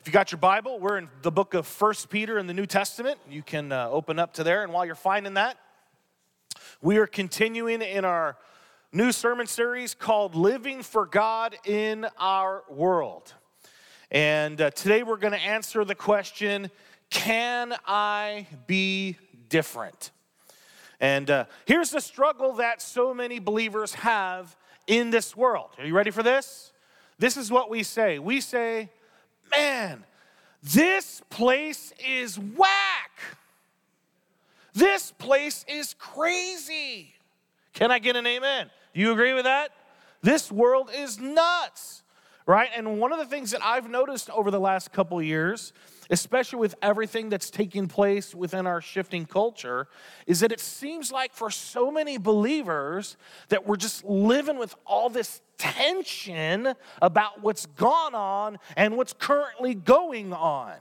If you got your Bible, we're in the book of First Peter in the New Testament. You can uh, open up to there. And while you're finding that, we are continuing in our new sermon series called Living for God in Our World. And uh, today we're going to answer the question Can I be different? And uh, here's the struggle that so many believers have in this world. Are you ready for this? This is what we say. We say, man, this place is whack. This place is crazy. Can I get an amen? Do you agree with that? This world is nuts, right? And one of the things that I've noticed over the last couple years especially with everything that's taking place within our shifting culture, is that it seems like for so many believers that we're just living with all this tension about what's gone on and what's currently going on.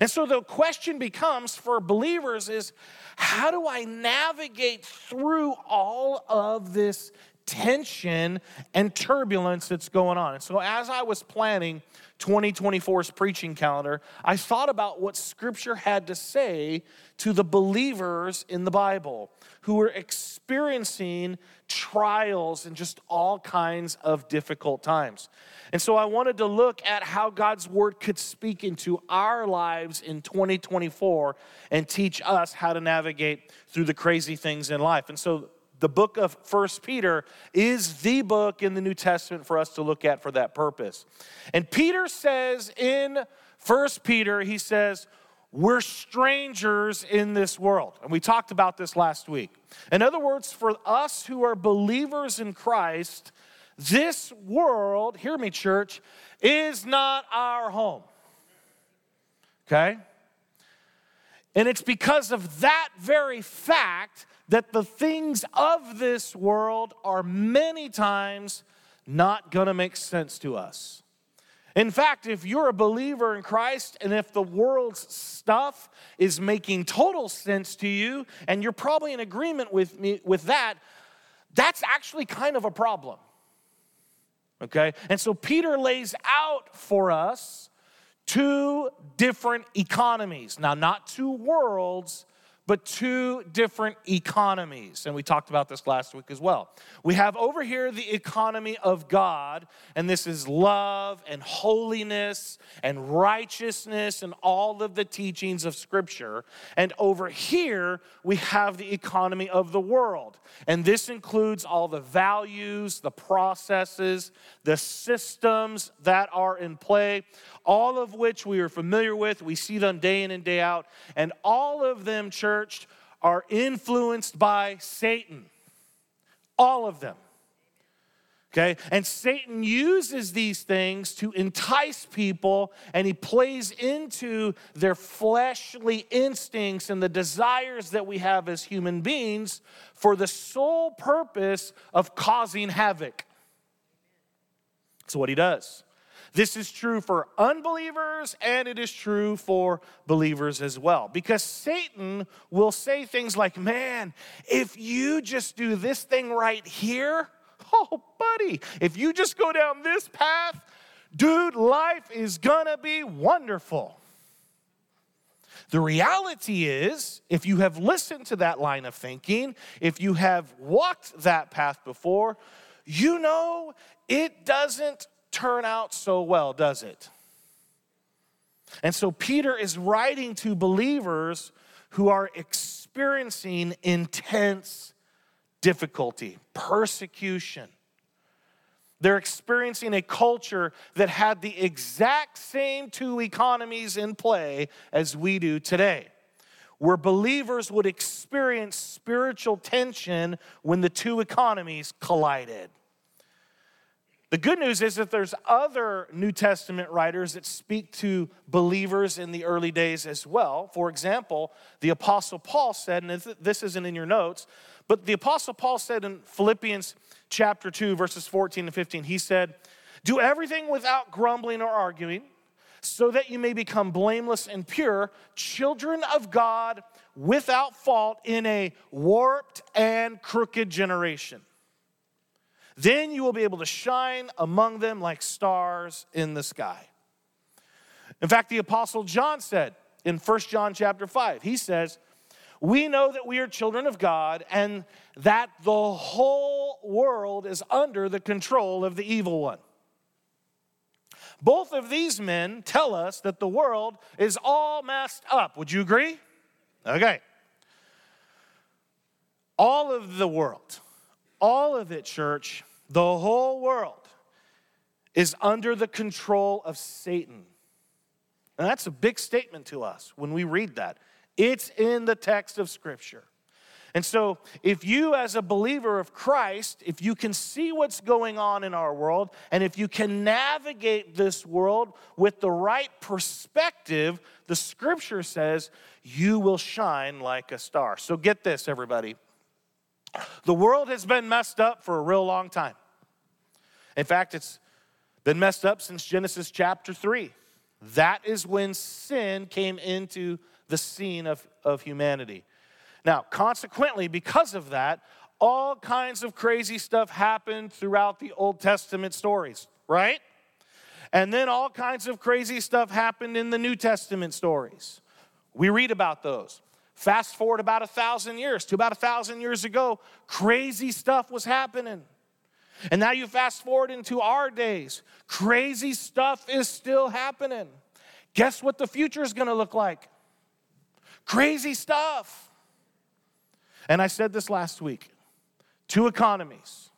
And so the question becomes for believers is how do I navigate through all of this tension and turbulence that's going on? And so as I was planning 2024's preaching calendar, I thought about what Scripture had to say to the believers in the Bible who were experiencing trials and just all kinds of difficult times. And so I wanted to look at how God's Word could speak into our lives in 2024 and teach us how to navigate through the crazy things in life. And so the book of First Peter is the book in the New Testament for us to look at for that purpose. And Peter says in First Peter, he says, we're strangers in this world. And we talked about this last week. In other words, for us who are believers in Christ, this world, hear me, church, is not our home. Okay? And it's because of that very fact that the things of this world are many times not gonna make sense to us. In fact, if you're a believer in Christ and if the world's stuff is making total sense to you and you're probably in agreement with me with that, that's actually kind of a problem. Okay? And so Peter lays out for us two different economies. Now, not two worlds, but two different economies. And we talked about this last week as well. We have over here the economy of God, and this is love and holiness and righteousness and all of the teachings of Scripture. And over here, we have the economy of the world. And this includes all the values, the processes, the systems that are in play, all of which we are familiar with. We see them day in and day out. And all of them, church, are influenced by Satan. All of them. Okay? And Satan uses these things to entice people and he plays into their fleshly instincts and the desires that we have as human beings for the sole purpose of causing havoc. That's what he does. This is true for unbelievers and it is true for believers as well. Because Satan will say things like, man, if you just do this thing right here, oh, buddy, if you just go down this path, dude, life is gonna be wonderful. The reality is, if you have listened to that line of thinking, if you have walked that path before, you know it doesn't turn out so well, does it? And so Peter is writing to believers who are experiencing intense difficulty, persecution. They're experiencing a culture that had the exact same two economies in play as we do today, where believers would experience spiritual tension when the two economies collided. The good news is that there's other New Testament writers that speak to believers in the early days as well. For example, the Apostle Paul said, and this isn't in your notes, but the Apostle Paul said in Philippians chapter 2, verses 14 and 15, he said, Do everything without grumbling or arguing, so that you may become blameless and pure, children of God without fault in a warped and crooked generation then you will be able to shine among them like stars in the sky. In fact, the apostle John said in 1 John chapter 5, he says, "We know that we are children of God and that the whole world is under the control of the evil one." Both of these men tell us that the world is all messed up. Would you agree? Okay. All of the world, all of it, church, the whole world is under the control of Satan. And that's a big statement to us when we read that. It's in the text of Scripture. And so, if you, as a believer of Christ, if you can see what's going on in our world, and if you can navigate this world with the right perspective, the scripture says you will shine like a star. So, get this, everybody. The world has been messed up for a real long time. In fact, it's been messed up since Genesis chapter 3. That is when sin came into the scene of, of humanity. Now, consequently, because of that, all kinds of crazy stuff happened throughout the Old Testament stories, right? And then all kinds of crazy stuff happened in the New Testament stories. We read about those. Fast forward about a thousand years to about a thousand years ago, crazy stuff was happening. And now you fast forward into our days, crazy stuff is still happening. Guess what the future is gonna look like? Crazy stuff. And I said this last week two economies,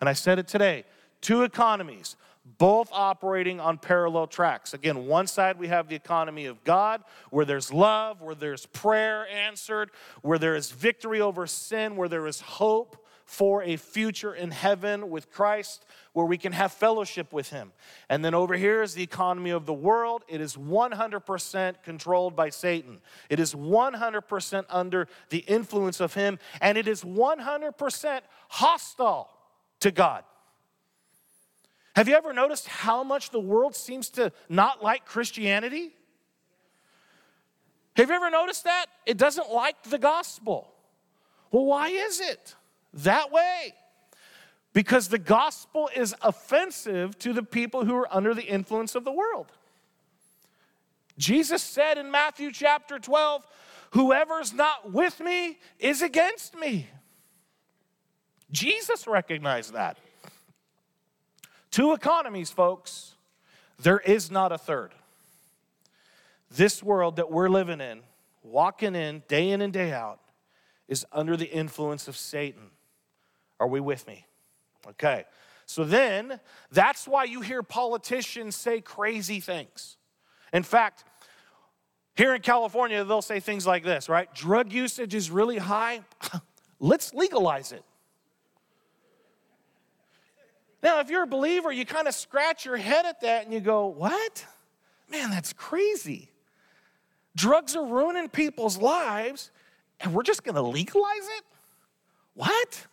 and I said it today two economies, both operating on parallel tracks. Again, one side we have the economy of God, where there's love, where there's prayer answered, where there is victory over sin, where there is hope for a future in heaven with Christ where we can have fellowship with Him. And then over here is the economy of the world. It is 100% controlled by Satan, it is 100% under the influence of Him, and it is 100% hostile to God. Have you ever noticed how much the world seems to not like Christianity? Have you ever noticed that? It doesn't like the gospel. Well, why is it? that way. Because the gospel is offensive to the people who are under the influence of the world. Jesus said in Matthew chapter 12, Whoever's not with me is against me. Jesus recognized that. Two economies, folks. There is not a third. This world that we're living in, walking in day in and day out, is under the influence of Satan. Are we with me? Okay. So then, that's why you hear politicians say crazy things. In fact, here in California, they'll say things like this, right? Drug usage is really high. Let's legalize it. Now, if you're a believer, you kind of scratch your head at that and you go, What? Man, that's crazy. Drugs are ruining people's lives, and we're just gonna legalize it? What?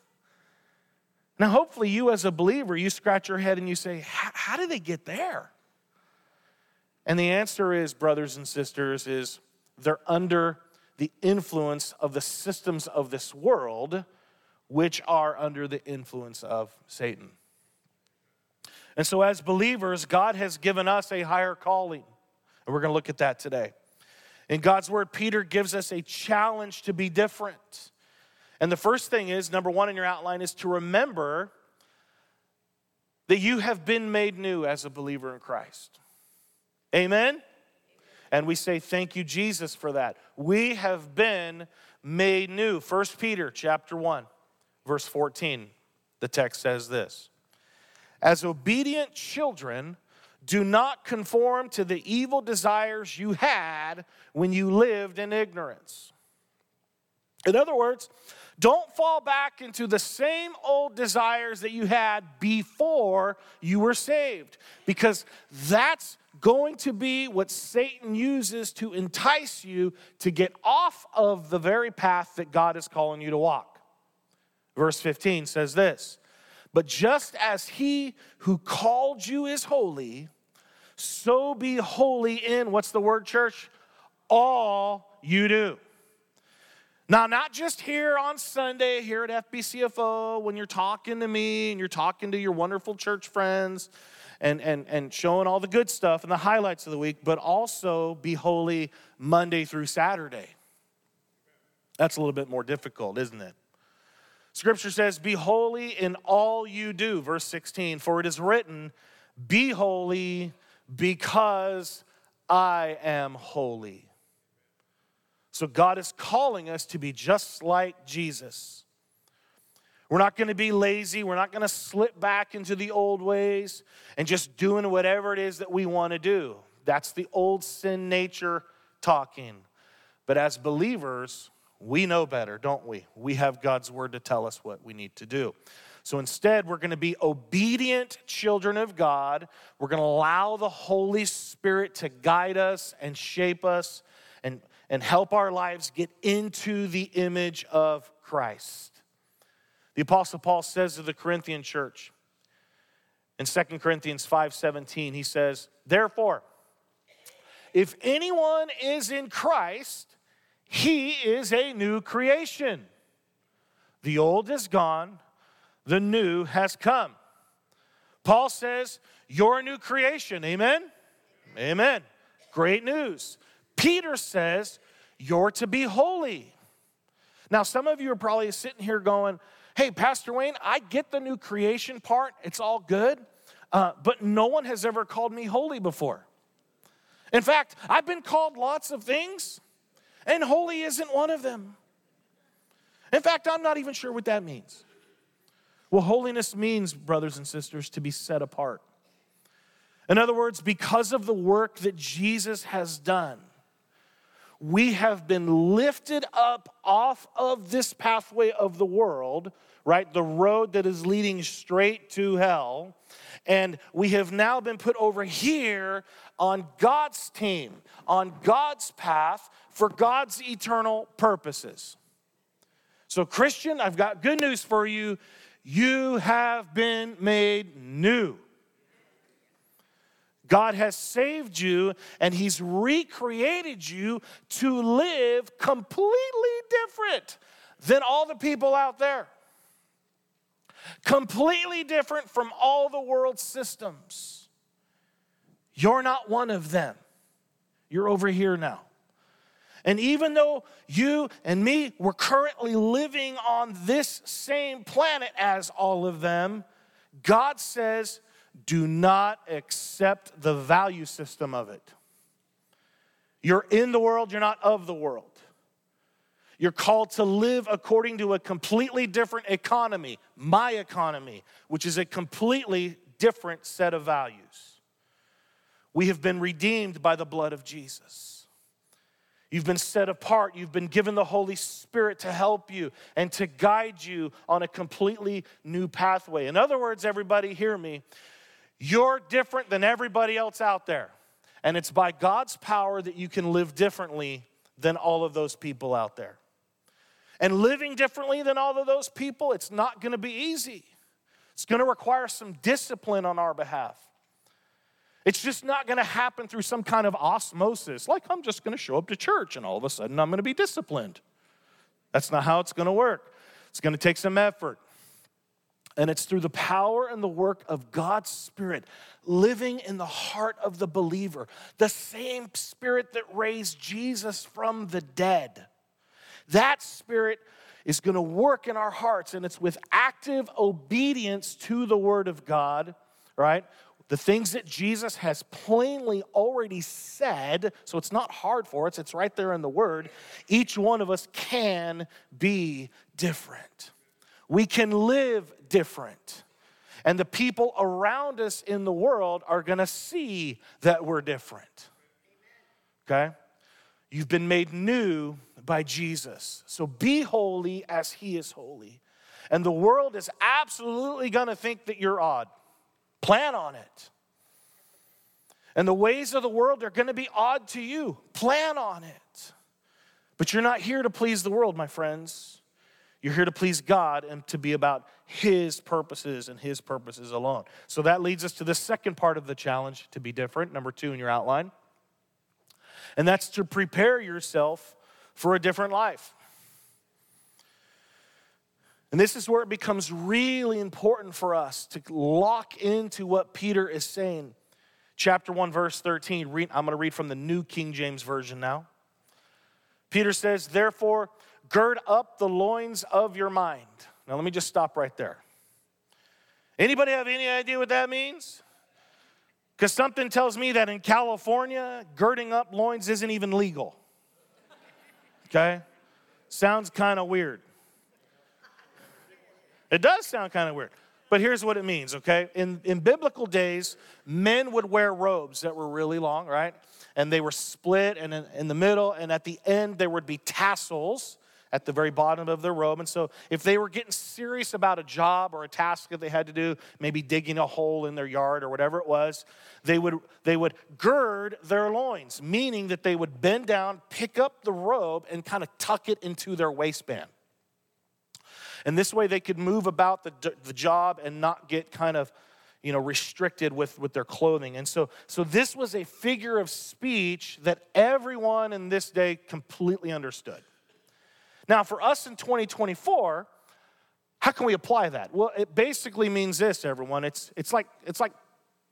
Now, hopefully, you as a believer, you scratch your head and you say, How did they get there? And the answer is, brothers and sisters, is they're under the influence of the systems of this world, which are under the influence of Satan. And so, as believers, God has given us a higher calling. And we're going to look at that today. In God's word, Peter gives us a challenge to be different. And the first thing is number one in your outline is to remember that you have been made new as a believer in Christ. Amen? And we say thank you Jesus for that. We have been made new. 1 Peter chapter 1 verse 14. The text says this. As obedient children, do not conform to the evil desires you had when you lived in ignorance. In other words, don't fall back into the same old desires that you had before you were saved, because that's going to be what Satan uses to entice you to get off of the very path that God is calling you to walk. Verse 15 says this But just as he who called you is holy, so be holy in what's the word, church? All you do. Now, not just here on Sunday, here at FBCFO, when you're talking to me and you're talking to your wonderful church friends and, and, and showing all the good stuff and the highlights of the week, but also be holy Monday through Saturday. That's a little bit more difficult, isn't it? Scripture says, Be holy in all you do, verse 16, for it is written, Be holy because I am holy. So God is calling us to be just like Jesus. We're not going to be lazy. We're not going to slip back into the old ways and just doing whatever it is that we want to do. That's the old sin nature talking. But as believers, we know better, don't we? We have God's word to tell us what we need to do. So instead, we're going to be obedient children of God. We're going to allow the Holy Spirit to guide us and shape us and, and help our lives get into the image of Christ. The apostle Paul says to the Corinthian church in 2 Corinthians 5:17 he says, "Therefore, if anyone is in Christ, he is a new creation. The old is gone, the new has come." Paul says, "You're a new creation." Amen. Amen. Great news. Peter says, "You're to be holy." Now, some of you are probably sitting here going, hey, Pastor Wayne, I get the new creation part, it's all good, uh, but no one has ever called me holy before. In fact, I've been called lots of things, and holy isn't one of them. In fact, I'm not even sure what that means. Well, holiness means, brothers and sisters, to be set apart. In other words, because of the work that Jesus has done, we have been lifted up off of this pathway of the world, right? The road that is leading straight to hell. And we have now been put over here on God's team, on God's path for God's eternal purposes. So, Christian, I've got good news for you. You have been made new. God has saved you and He's recreated you to live completely different than all the people out there. Completely different from all the world's systems. You're not one of them. You're over here now. And even though you and me, we're currently living on this same planet as all of them, God says, do not accept the value system of it. You're in the world, you're not of the world. You're called to live according to a completely different economy, my economy, which is a completely different set of values. We have been redeemed by the blood of Jesus. You've been set apart. You've been given the Holy Spirit to help you and to guide you on a completely new pathway. In other words, everybody, hear me. You're different than everybody else out there. And it's by God's power that you can live differently than all of those people out there. And living differently than all of those people, it's not gonna be easy. It's gonna require some discipline on our behalf. It's just not gonna happen through some kind of osmosis, like I'm just gonna show up to church and all of a sudden I'm gonna be disciplined. That's not how it's gonna work. It's gonna take some effort. And it's through the power and the work of God's Spirit living in the heart of the believer, the same Spirit that raised Jesus from the dead. That Spirit is going to work in our hearts, and it's with active obedience to the Word of God, right? The things that Jesus has plainly already said, so it's not hard for us, it's right there in the Word. Each one of us can be different. We can live different. And the people around us in the world are gonna see that we're different. Okay? You've been made new by Jesus. So be holy as he is holy. And the world is absolutely gonna think that you're odd. Plan on it. And the ways of the world are gonna be odd to you. Plan on it. But you're not here to please the world, my friends. You're here to please God and to be about His purposes and His purposes alone. So that leads us to the second part of the challenge to be different, number two in your outline. And that's to prepare yourself for a different life. And this is where it becomes really important for us to lock into what Peter is saying. Chapter 1, verse 13. Read, I'm going to read from the New King James Version now. Peter says, Therefore, gird up the loins of your mind. Now, let me just stop right there. Anybody have any idea what that means? Because something tells me that in California, girding up loins isn't even legal. Okay? Sounds kind of weird. It does sound kind of weird. But here's what it means, okay? In, in biblical days, men would wear robes that were really long, right? And they were split and in, in the middle, and at the end, there would be tassels at the very bottom of their robe. And so, if they were getting serious about a job or a task that they had to do, maybe digging a hole in their yard or whatever it was, they would, they would gird their loins, meaning that they would bend down, pick up the robe, and kind of tuck it into their waistband. And this way, they could move about the, the job and not get kind of you know restricted with with their clothing and so so this was a figure of speech that everyone in this day completely understood now, for us in 2024, how can we apply that? Well, it basically means this, everyone. It's, it's, like, it's like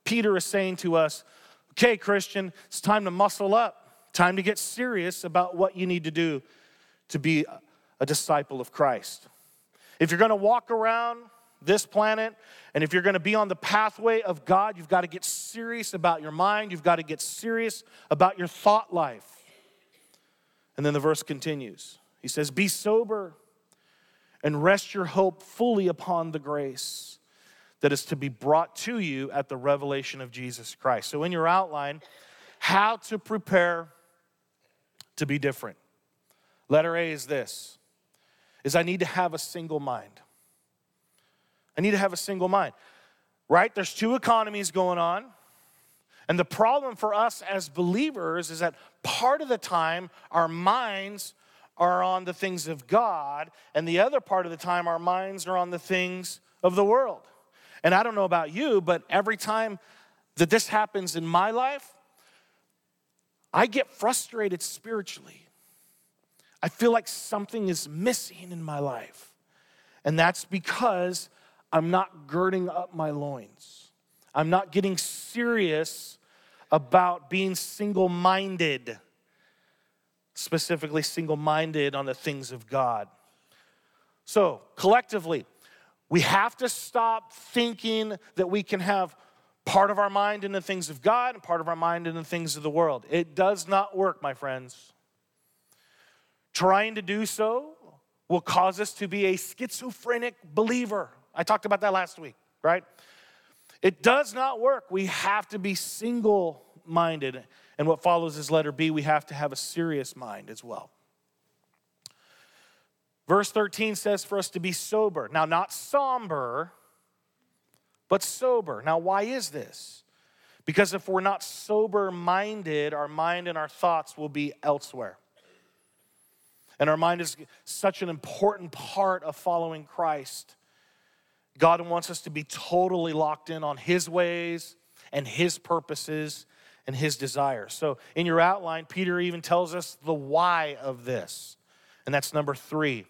Peter is saying to us, okay, Christian, it's time to muscle up, time to get serious about what you need to do to be a disciple of Christ. If you're gonna walk around this planet, and if you're gonna be on the pathway of God, you've gotta get serious about your mind, you've gotta get serious about your thought life. And then the verse continues. He says, Be sober and rest your hope fully upon the grace that is to be brought to you at the revelation of Jesus Christ. So, in your outline, how to prepare to be different. Letter A is this is I need to have a single mind. I need to have a single mind. Right? There's two economies going on. And the problem for us as believers is that part of the time our minds are on the things of God, and the other part of the time, our minds are on the things of the world. And I don't know about you, but every time that this happens in my life, I get frustrated spiritually. I feel like something is missing in my life. And that's because I'm not girding up my loins. I'm not getting serious about being single minded specifically single minded on the things of God. So, collectively, we have to stop thinking that we can have part of our mind in the things of God and part of our mind in the things of the world. It does not work, my friends. Trying to do so will cause us to be a schizophrenic believer. I talked about that last week, right? It does not work. We have to be single minded. And what follows is letter B, we have to have a serious mind as well. Verse 13 says for us to be sober. Now, not somber, but sober. Now, why is this? Because if we're not sober minded, our mind and our thoughts will be elsewhere. And our mind is such an important part of following Christ. God wants us to be totally locked in on His ways and His purposes and his desires. So, in your outline, Peter even tells us the why of this. And that's number three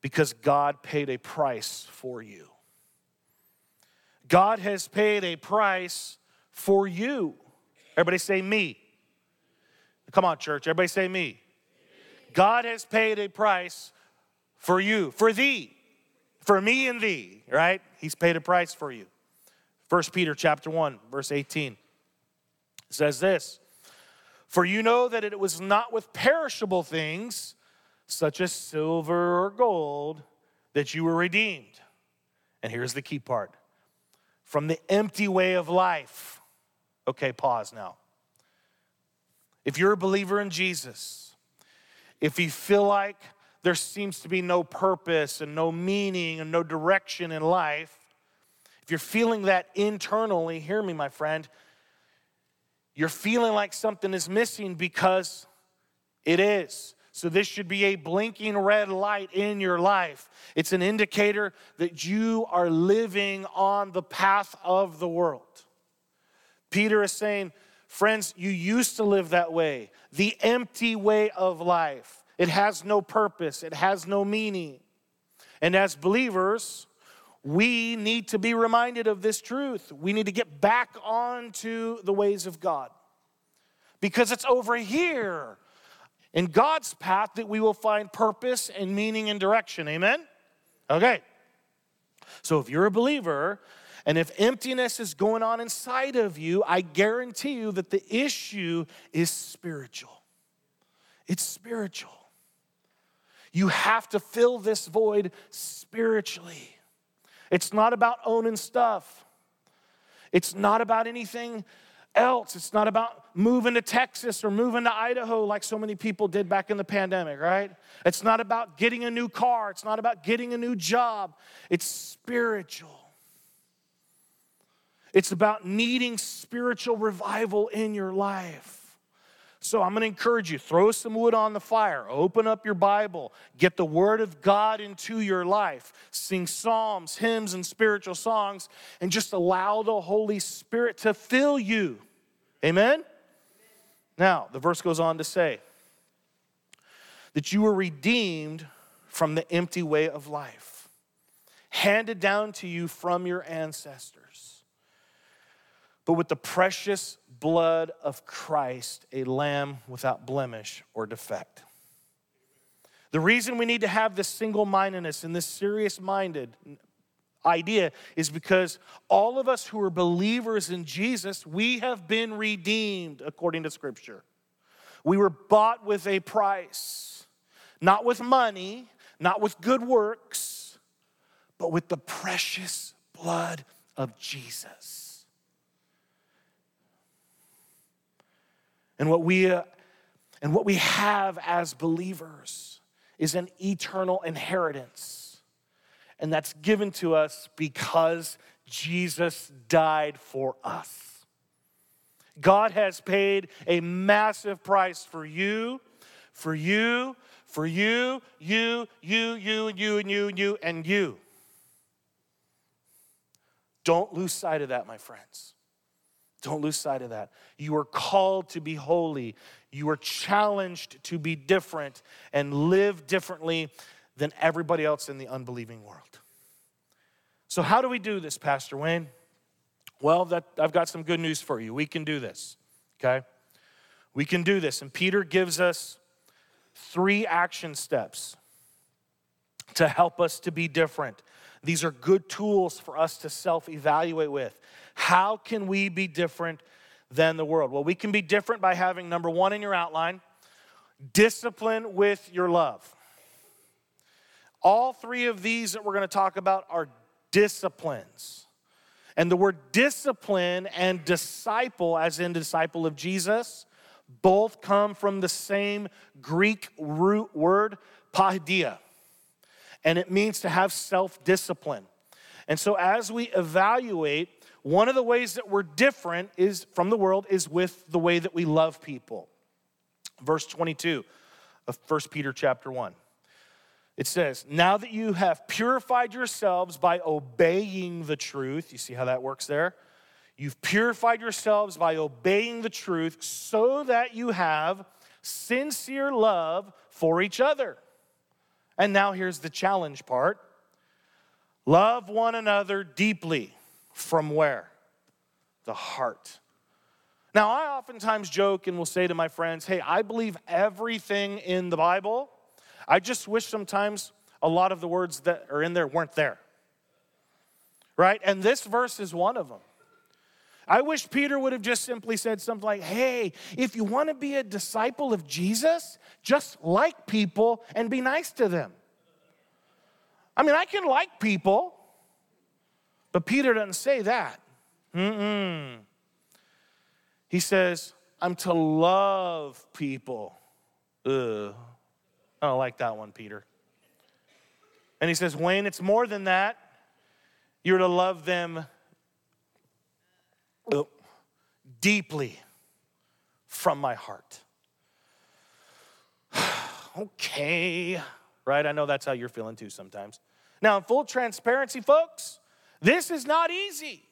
because God paid a price for you. God has paid a price for you. Everybody say me. Come on, church. Everybody say me. God has paid a price for you, for thee, for me and thee, right? He's paid a price for you. First Peter chapter 1, verse 18 says this For you know that it was not with perishable things, such as silver or gold, that you were redeemed. And here's the key part from the empty way of life. Okay, pause now. If you're a believer in Jesus, if you feel like there seems to be no purpose and no meaning and no direction in life, if you're feeling that internally, hear me, my friend, you're feeling like something is missing because it is. So, this should be a blinking red light in your life. It's an indicator that you are living on the path of the world. Peter is saying, Friends, you used to live that way, the empty way of life. It has no purpose, it has no meaning. And as believers, we need to be reminded of this truth. We need to get back onto the ways of God because it's over here in God's path that we will find purpose and meaning and direction. Amen? Okay. So if you're a believer, and if emptiness is going on inside of you, I guarantee you that the issue is spiritual. It's spiritual. You have to fill this void spiritually. It's not about owning stuff, it's not about anything else. It's not about moving to Texas or moving to Idaho like so many people did back in the pandemic, right? It's not about getting a new car. It's not about getting a new job. It's spiritual. It's about needing spiritual revival in your life. So I'm going to encourage you throw some wood on the fire, open up your Bible, get the Word of God into your life, sing psalms, hymns, and spiritual songs, and just allow the Holy Spirit to fill you. Amen? Now, the verse goes on to say that you were redeemed from the empty way of life, handed down to you from your ancestors, but with the precious blood of Christ, a lamb without blemish or defect. The reason we need to have this single mindedness and this serious minded idea is because all of us who are believers in Jesus, we have been redeemed according to Scripture. We were bought with a price, not with money, not with good works, but with the precious blood of Jesus. And what we, uh, and what we have as believers is an eternal inheritance. And that's given to us because Jesus died for us. God has paid a massive price for you, for you, for you, you, you, you, and you, and you, and you, and you. Don't lose sight of that, my friends. Don't lose sight of that. You are called to be holy. You are challenged to be different and live differently than everybody else in the unbelieving world. So, how do we do this, Pastor Wayne? Well, that, I've got some good news for you. We can do this, okay? We can do this. And Peter gives us three action steps to help us to be different. These are good tools for us to self evaluate with. How can we be different than the world? Well, we can be different by having number one in your outline discipline with your love. All three of these that we're going to talk about are disciplines. And the word discipline and disciple, as in disciple of Jesus, both come from the same Greek root word, paideia. And it means to have self discipline. And so, as we evaluate one of the ways that we're different is from the world is with the way that we love people. Verse 22 of 1 Peter chapter 1. It says, Now that you have purified yourselves by obeying the truth, you see how that works there? You've purified yourselves by obeying the truth so that you have sincere love for each other. And now here's the challenge part love one another deeply from where? The heart. Now, I oftentimes joke and will say to my friends, hey, I believe everything in the Bible. I just wish sometimes a lot of the words that are in there weren't there. Right? And this verse is one of them. I wish Peter would have just simply said something like, hey, if you want to be a disciple of Jesus, just like people and be nice to them. I mean, I can like people, but Peter doesn't say that. Mm-mm. He says, I'm to love people. Ugh. I don't like that one, Peter. And he says, Wayne, it's more than that. You're to love them oh, deeply from my heart. okay, right? I know that's how you're feeling too sometimes. Now, in full transparency, folks, this is not easy.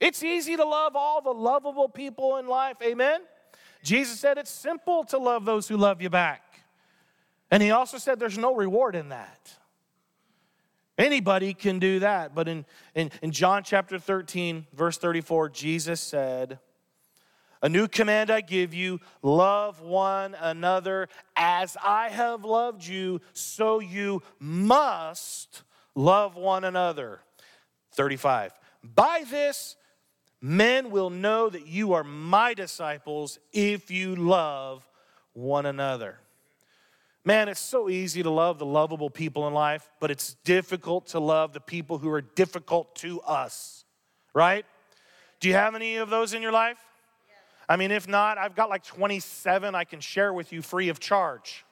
It's easy to love all the lovable people in life. Amen? Jesus said it's simple to love those who love you back. And he also said there's no reward in that. Anybody can do that. But in, in, in John chapter 13, verse 34, Jesus said, A new command I give you love one another as I have loved you, so you must love one another. 35. By this, men will know that you are my disciples if you love one another. Man, it's so easy to love the lovable people in life, but it's difficult to love the people who are difficult to us, right? Do you have any of those in your life? I mean, if not, I've got like 27 I can share with you free of charge.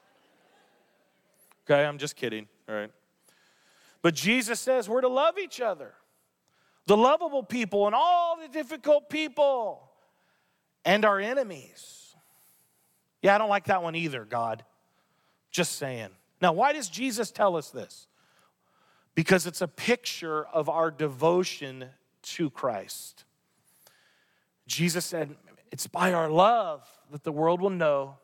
Okay, I'm just kidding, all right? But Jesus says we're to love each other the lovable people and all the difficult people and our enemies. Yeah, I don't like that one either, God. Just saying. Now, why does Jesus tell us this? Because it's a picture of our devotion to Christ. Jesus said, It's by our love that the world will know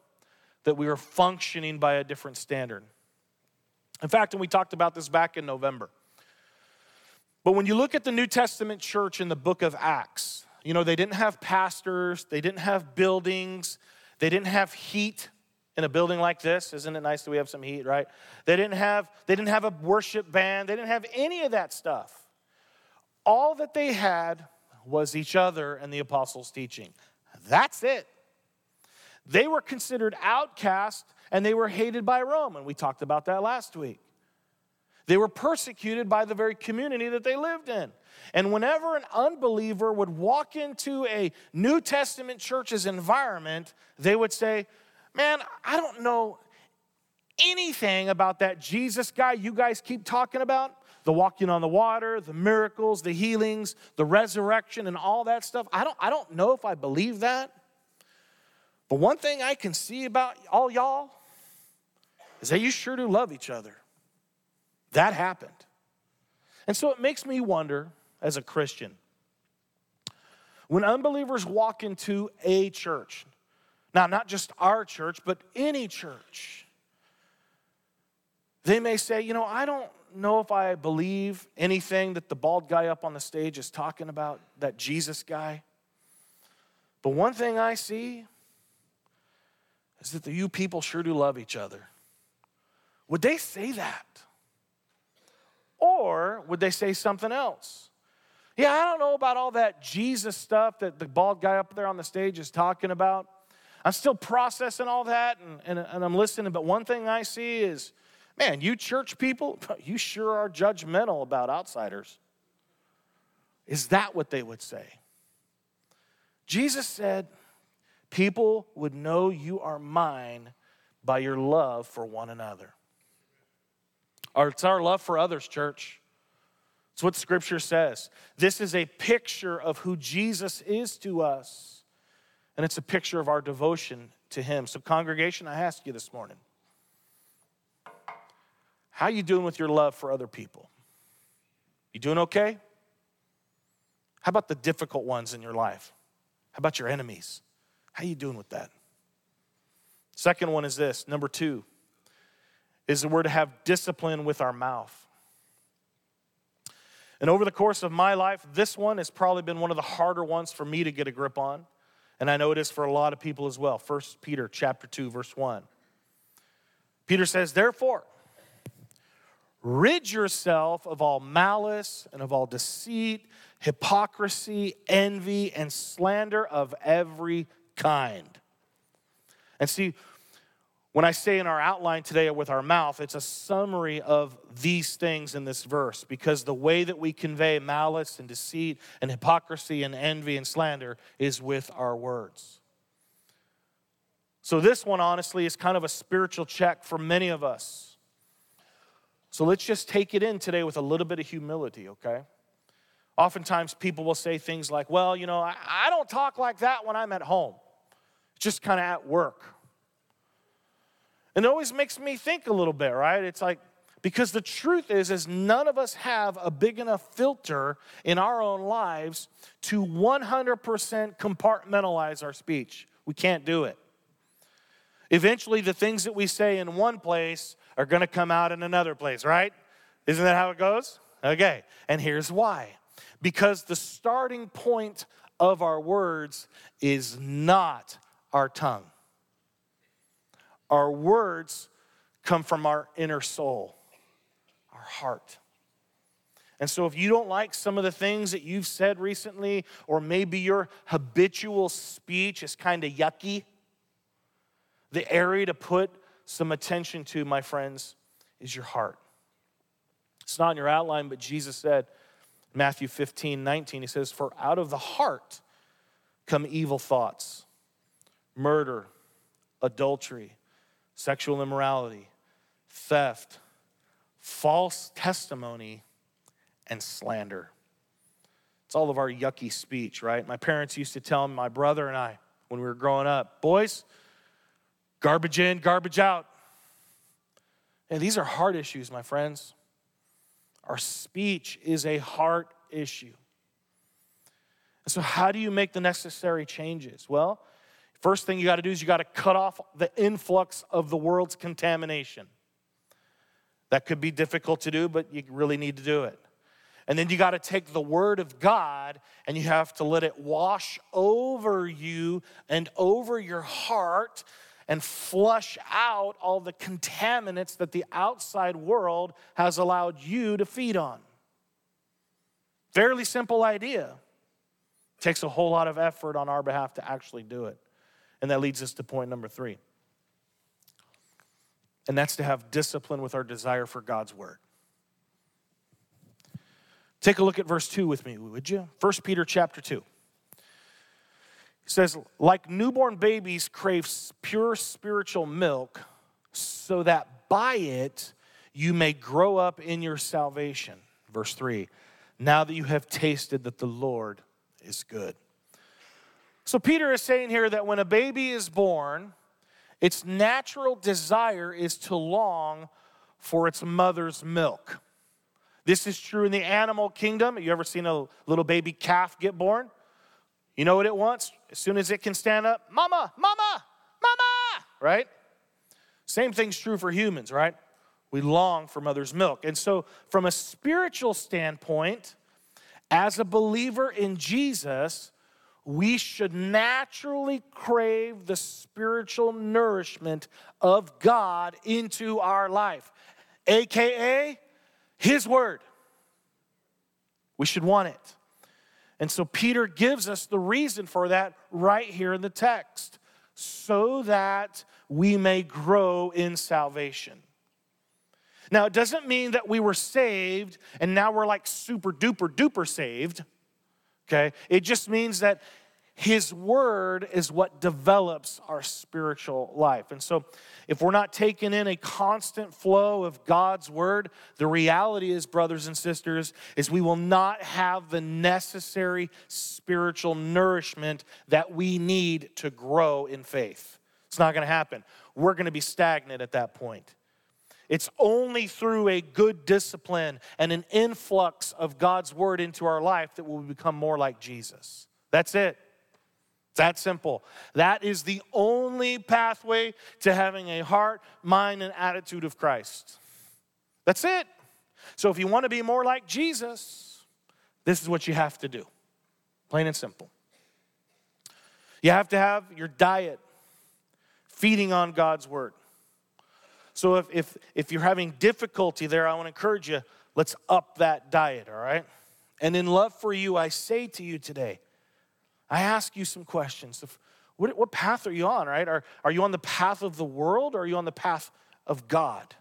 that we are functioning by a different standard. In fact, and we talked about this back in November. But when you look at the New Testament church in the book of Acts, you know, they didn't have pastors, they didn't have buildings, they didn't have heat in a building like this. Isn't it nice that we have some heat right? They didn't have they didn't have a worship band they didn't have any of that stuff. All that they had was each other and the apostles teaching. That's it. They were considered outcast and they were hated by rome and we talked about that last week they were persecuted by the very community that they lived in and whenever an unbeliever would walk into a new testament church's environment they would say man, I don't know anything about that Jesus guy you guys keep talking about the walking on the water, the miracles, the healings, the resurrection, and all that stuff. I don't, I don't know if I believe that. But one thing I can see about all y'all is that you sure do love each other. That happened. And so it makes me wonder as a Christian when unbelievers walk into a church, now, not just our church, but any church. They may say, you know, I don't know if I believe anything that the bald guy up on the stage is talking about, that Jesus guy. But one thing I see is that the you people sure do love each other. Would they say that? Or would they say something else? Yeah, I don't know about all that Jesus stuff that the bald guy up there on the stage is talking about. I'm still processing all that and, and, and I'm listening, but one thing I see is man, you church people, you sure are judgmental about outsiders. Is that what they would say? Jesus said, People would know you are mine by your love for one another. It's our love for others, church. It's what Scripture says. This is a picture of who Jesus is to us. And it's a picture of our devotion to Him. So, congregation, I ask you this morning how you doing with your love for other people? You doing okay? How about the difficult ones in your life? How about your enemies? How you doing with that? Second one is this. Number two is that we're to have discipline with our mouth. And over the course of my life, this one has probably been one of the harder ones for me to get a grip on and I know it is for a lot of people as well. 1 Peter chapter 2 verse 1. Peter says, "Therefore, rid yourself of all malice and of all deceit, hypocrisy, envy, and slander of every kind." And see, when I say in our outline today with our mouth, it's a summary of these things in this verse because the way that we convey malice and deceit and hypocrisy and envy and slander is with our words. So, this one, honestly, is kind of a spiritual check for many of us. So, let's just take it in today with a little bit of humility, okay? Oftentimes, people will say things like, well, you know, I, don't talk like that when I'm at home, just kind of at work and it always makes me think a little bit, right? It's like, because the truth is, is none of us have a big enough filter in our own lives to 100% compartmentalize our speech. We can't do it. Eventually, the things that we say in one place are going to come out in another place, right? Isn't that how it goes? Okay, and here's why. Because the starting point of our words is not our tongue. Our words come from our inner soul, our heart. And so, if you don't like some of the things that you've said recently, or maybe your habitual speech is kind of yucky, the area to put some attention to, my friends, is your heart. It's not in your outline, but Jesus said, Matthew 15, 19, he says, For out of the heart come evil thoughts, murder, adultery, sexual immorality, theft, false testimony, and slander. It's all of our yucky speech, right? My parents used to tell my brother and I when we were growing up, boys, garbage in, garbage out. And these are heart issues, my friends. Our speech is a heart issue. And so, how do you make the necessary changes? Well, first thing you got to do is you got to cut off the influx of the world's contamination. That could be difficult to do, but you really need to do it. And then you got to take the word of God and you have to let it wash over you and over your heart and flush out all the contaminants that the outside world has allowed you to feed on. Fairly simple idea. takes a whole lot of effort on our behalf to actually do it. And that leads us to point number three. And that's to have discipline with our desire for God's word. Take a look at verse 2 with me, would you? 1 Peter chapter 2. He says, like newborn babies crave pure spiritual milk, so that by it you may grow up in your salvation. Verse 3 Now that you have tasted that the Lord is good. So, Peter is saying here that when a baby is born, its natural desire is to long for its mother's milk. This is true in the animal kingdom. Have you ever seen a little baby calf get born? You know what it wants? As soon as it can stand up, mama, mama, mama, right? Same thing's true for humans, right? We long for mother's milk. And so, from a spiritual standpoint, as a believer in Jesus, we should naturally crave the spiritual nourishment of God into our life, AKA His Word. We should want it. And so Peter gives us the reason for that right here in the text so that we may grow in salvation. Now, it doesn't mean that we were saved and now we're like super duper duper saved, okay? It just means that his word is what develops our spiritual life. And so, if we're not taking in a constant flow of God's word, the reality is, brothers and sisters, is we will not have the necessary spiritual nourishment that we need to grow in faith. It's not going to happen. We're going to be stagnant at that point. It's only through a good discipline and an influx of God's word into our life that we'll become more like Jesus. That's it. That simple. That is the only pathway to having a heart, mind, and attitude of Christ. That's it. So if you want to be more like Jesus, this is what you have to do. Plain and simple. You have to have your diet feeding on God's word. So if, if, if you're having difficulty there, I want to encourage you, let's up that diet, all right? And in love for you, I say to you today, I ask you some questions. What, what path are you on, right? Are, are you on the path of the world or are you on the path of God?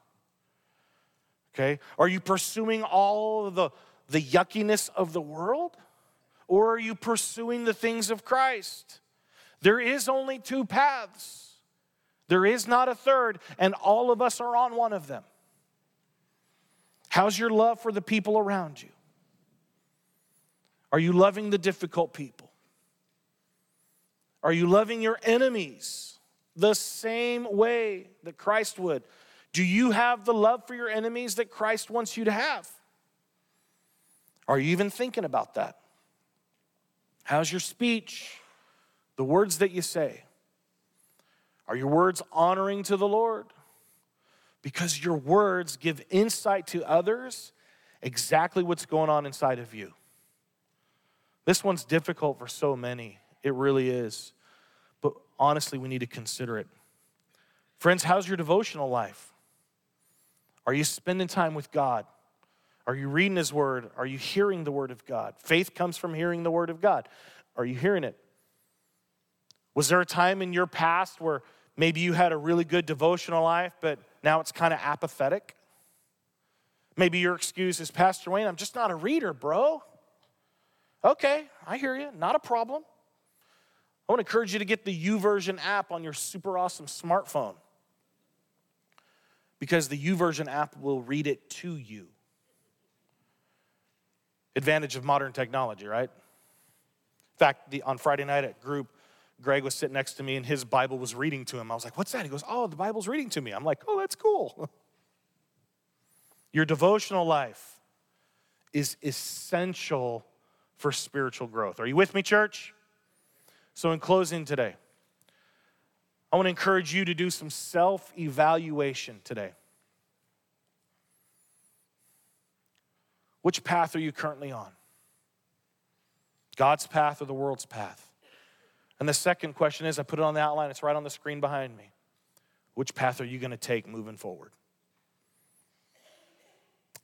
Okay? Are you pursuing all the, the yuckiness of the world? Or are you pursuing the things of Christ? There is only two paths. There is not a third, and all of us are on one of them. How's your love for the people around you? Are you loving the difficult people? Are you loving your enemies the same way that Christ would? Do you have the love for your enemies that Christ wants you to have? Are you even thinking about that? How's your speech? The words that you say? Are your words honoring to the Lord? because your words give insight to others exactly what's going on inside of you. This one's difficult for so many. It really is. But honestly, we need to consider it. Friends, how's your devotional life? Are you spending time with God? Are you reading His Word? Are you hearing the Word of God? Faith comes from hearing the Word of God. Are you hearing it? Was there a time in your past where maybe you had a really good devotional life, but now it's kind of apathetic? Maybe your excuse is, Pastor Wayne, I'm just not a reader, bro. Okay, I hear you. Not a problem. I want to encourage you to get the YouVersion app on your super awesome smartphone because the YouVersion app will read it to you. Advantage of modern technology, right? In fact, the, on Friday night at group, Greg was sitting next to me and his Bible was reading to him. I was like, What's that? He goes, Oh, the Bible's reading to me. I'm like, Oh, that's cool. Your devotional life is essential for spiritual growth. Are you with me, church? So, in closing today, I want to encourage you to do some self evaluation today. Which path are you currently on? God's path or the world's path? And the second question is I put it on the outline, it's right on the screen behind me. Which path are you going to take moving forward?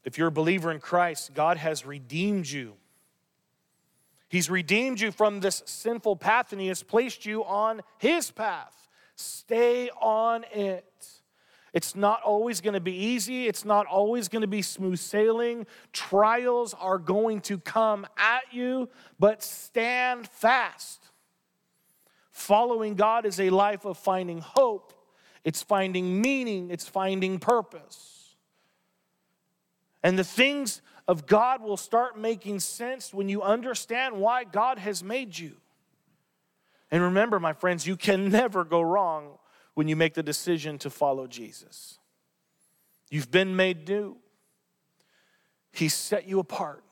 If you're a believer in Christ, God has redeemed you. He's redeemed you from this sinful path and He has placed you on His path. Stay on it. It's not always going to be easy. It's not always going to be smooth sailing. Trials are going to come at you, but stand fast. Following God is a life of finding hope, it's finding meaning, it's finding purpose. And the things of God will start making sense when you understand why God has made you. And remember, my friends, you can never go wrong when you make the decision to follow Jesus. You've been made new, He set you apart.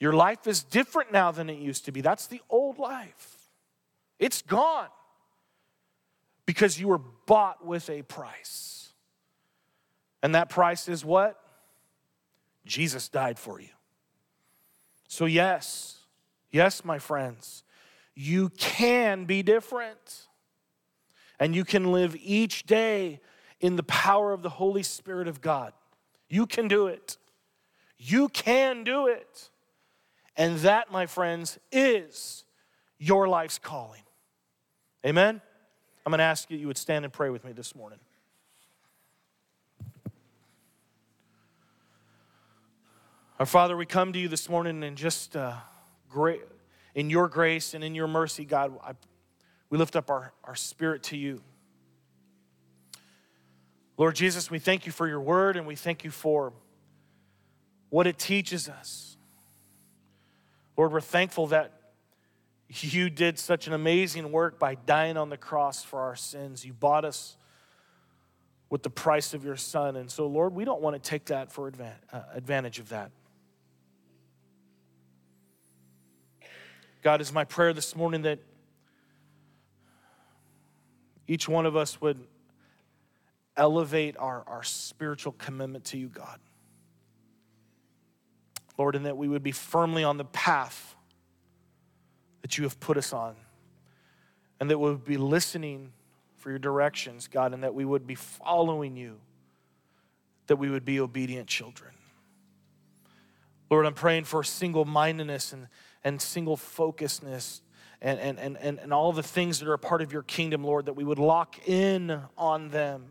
Your life is different now than it used to be. That's the old life, it's gone because you were bought with a price. And that price is what? Jesus died for you. So, yes, Yes, my friends, you can be different. And you can live each day in the power of the Holy Spirit of God. You can do it. You can do it. And that, my friends, is your life's calling. Amen? I'm going to ask you, you would stand and pray with me this morning. Our Father, we come to you this morning and just. Uh, great, in your grace and in your mercy, God, I, we lift up our, our spirit to you. Lord Jesus, we thank you for your word and we thank you for what it teaches us. Lord, we're thankful that you did such an amazing work by dying on the cross for our sins. You bought us with the price of your son. And so, Lord, we don't want to take that for uh, advantage of that. God, is my prayer this morning that each one of us would elevate our, our spiritual commitment to you, God. Lord, and that we would be firmly on the path that you have put us on, and that we would be listening for your directions, God, and that we would be following you, that we would be obedient children. Lord, I'm praying for single mindedness and and single focusedness and, and, and, and, and all the things that are a part of your kingdom, Lord, that we would lock in on them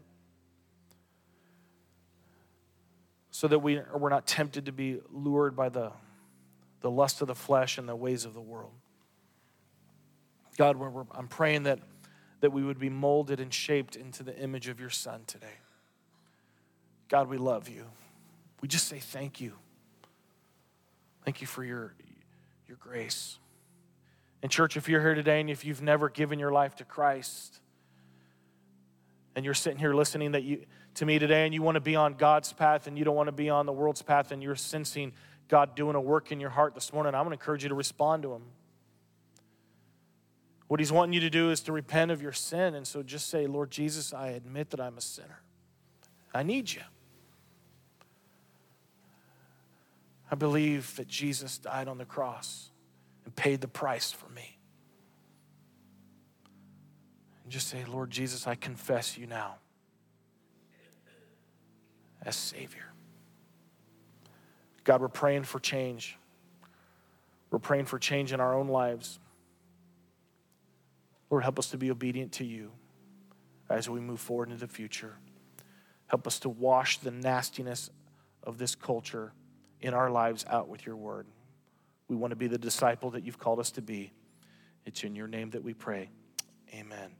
so that we, we're not tempted to be lured by the, the lust of the flesh and the ways of the world. God, I'm praying that, that we would be molded and shaped into the image of your Son today. God, we love you. We just say thank you. Thank you for your, your grace. And, church, if you're here today and if you've never given your life to Christ, and you're sitting here listening that you, to me today and you want to be on God's path and you don't want to be on the world's path and you're sensing God doing a work in your heart this morning, I'm going to encourage you to respond to Him. What he's wanting you to do is to repent of your sin. And so just say, Lord Jesus, I admit that I'm a sinner. I need you. I believe that Jesus died on the cross and paid the price for me. And just say, Lord Jesus, I confess you now as Savior. God, we're praying for change. We're praying for change in our own lives. Lord, help us to be obedient to you as we move forward into the future. Help us to wash the nastiness of this culture in our lives out with your word. We want to be the disciple that you've called us to be. It's in your name that we pray. Amen.